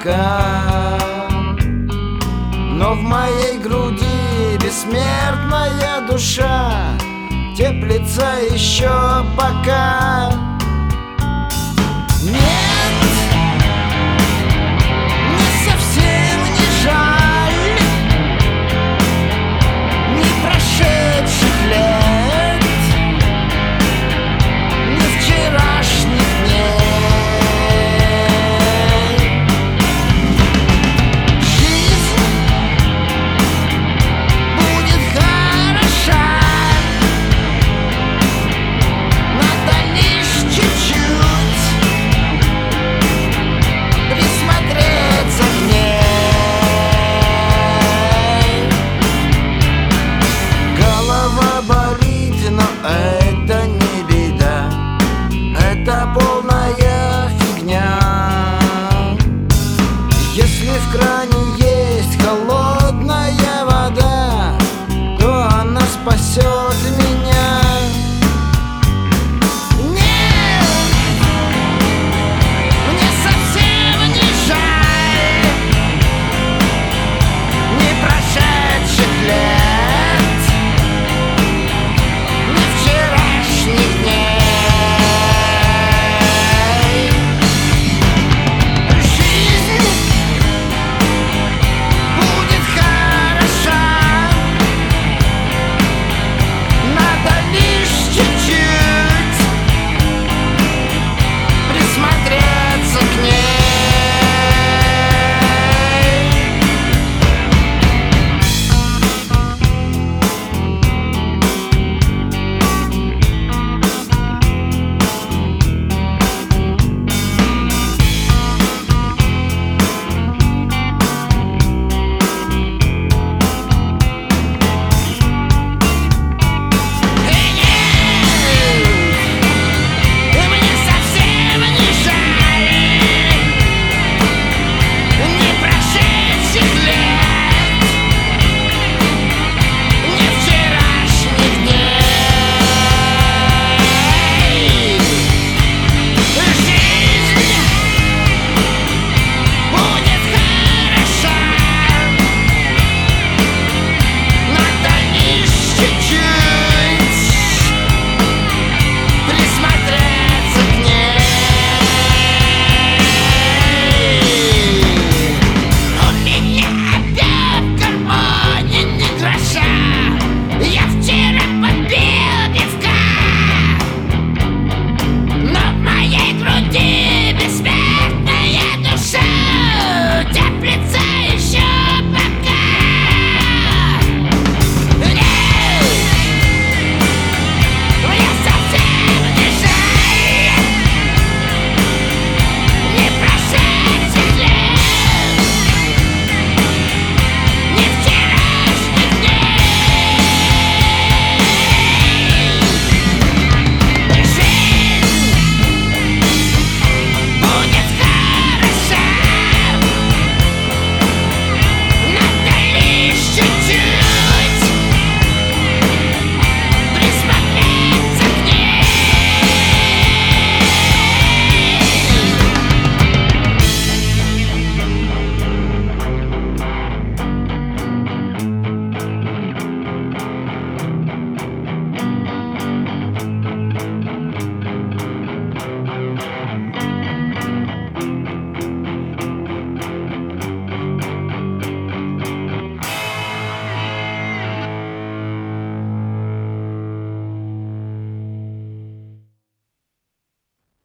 слегка Но в моей груди бессмертная душа Теплится еще пока. Если в кране есть холод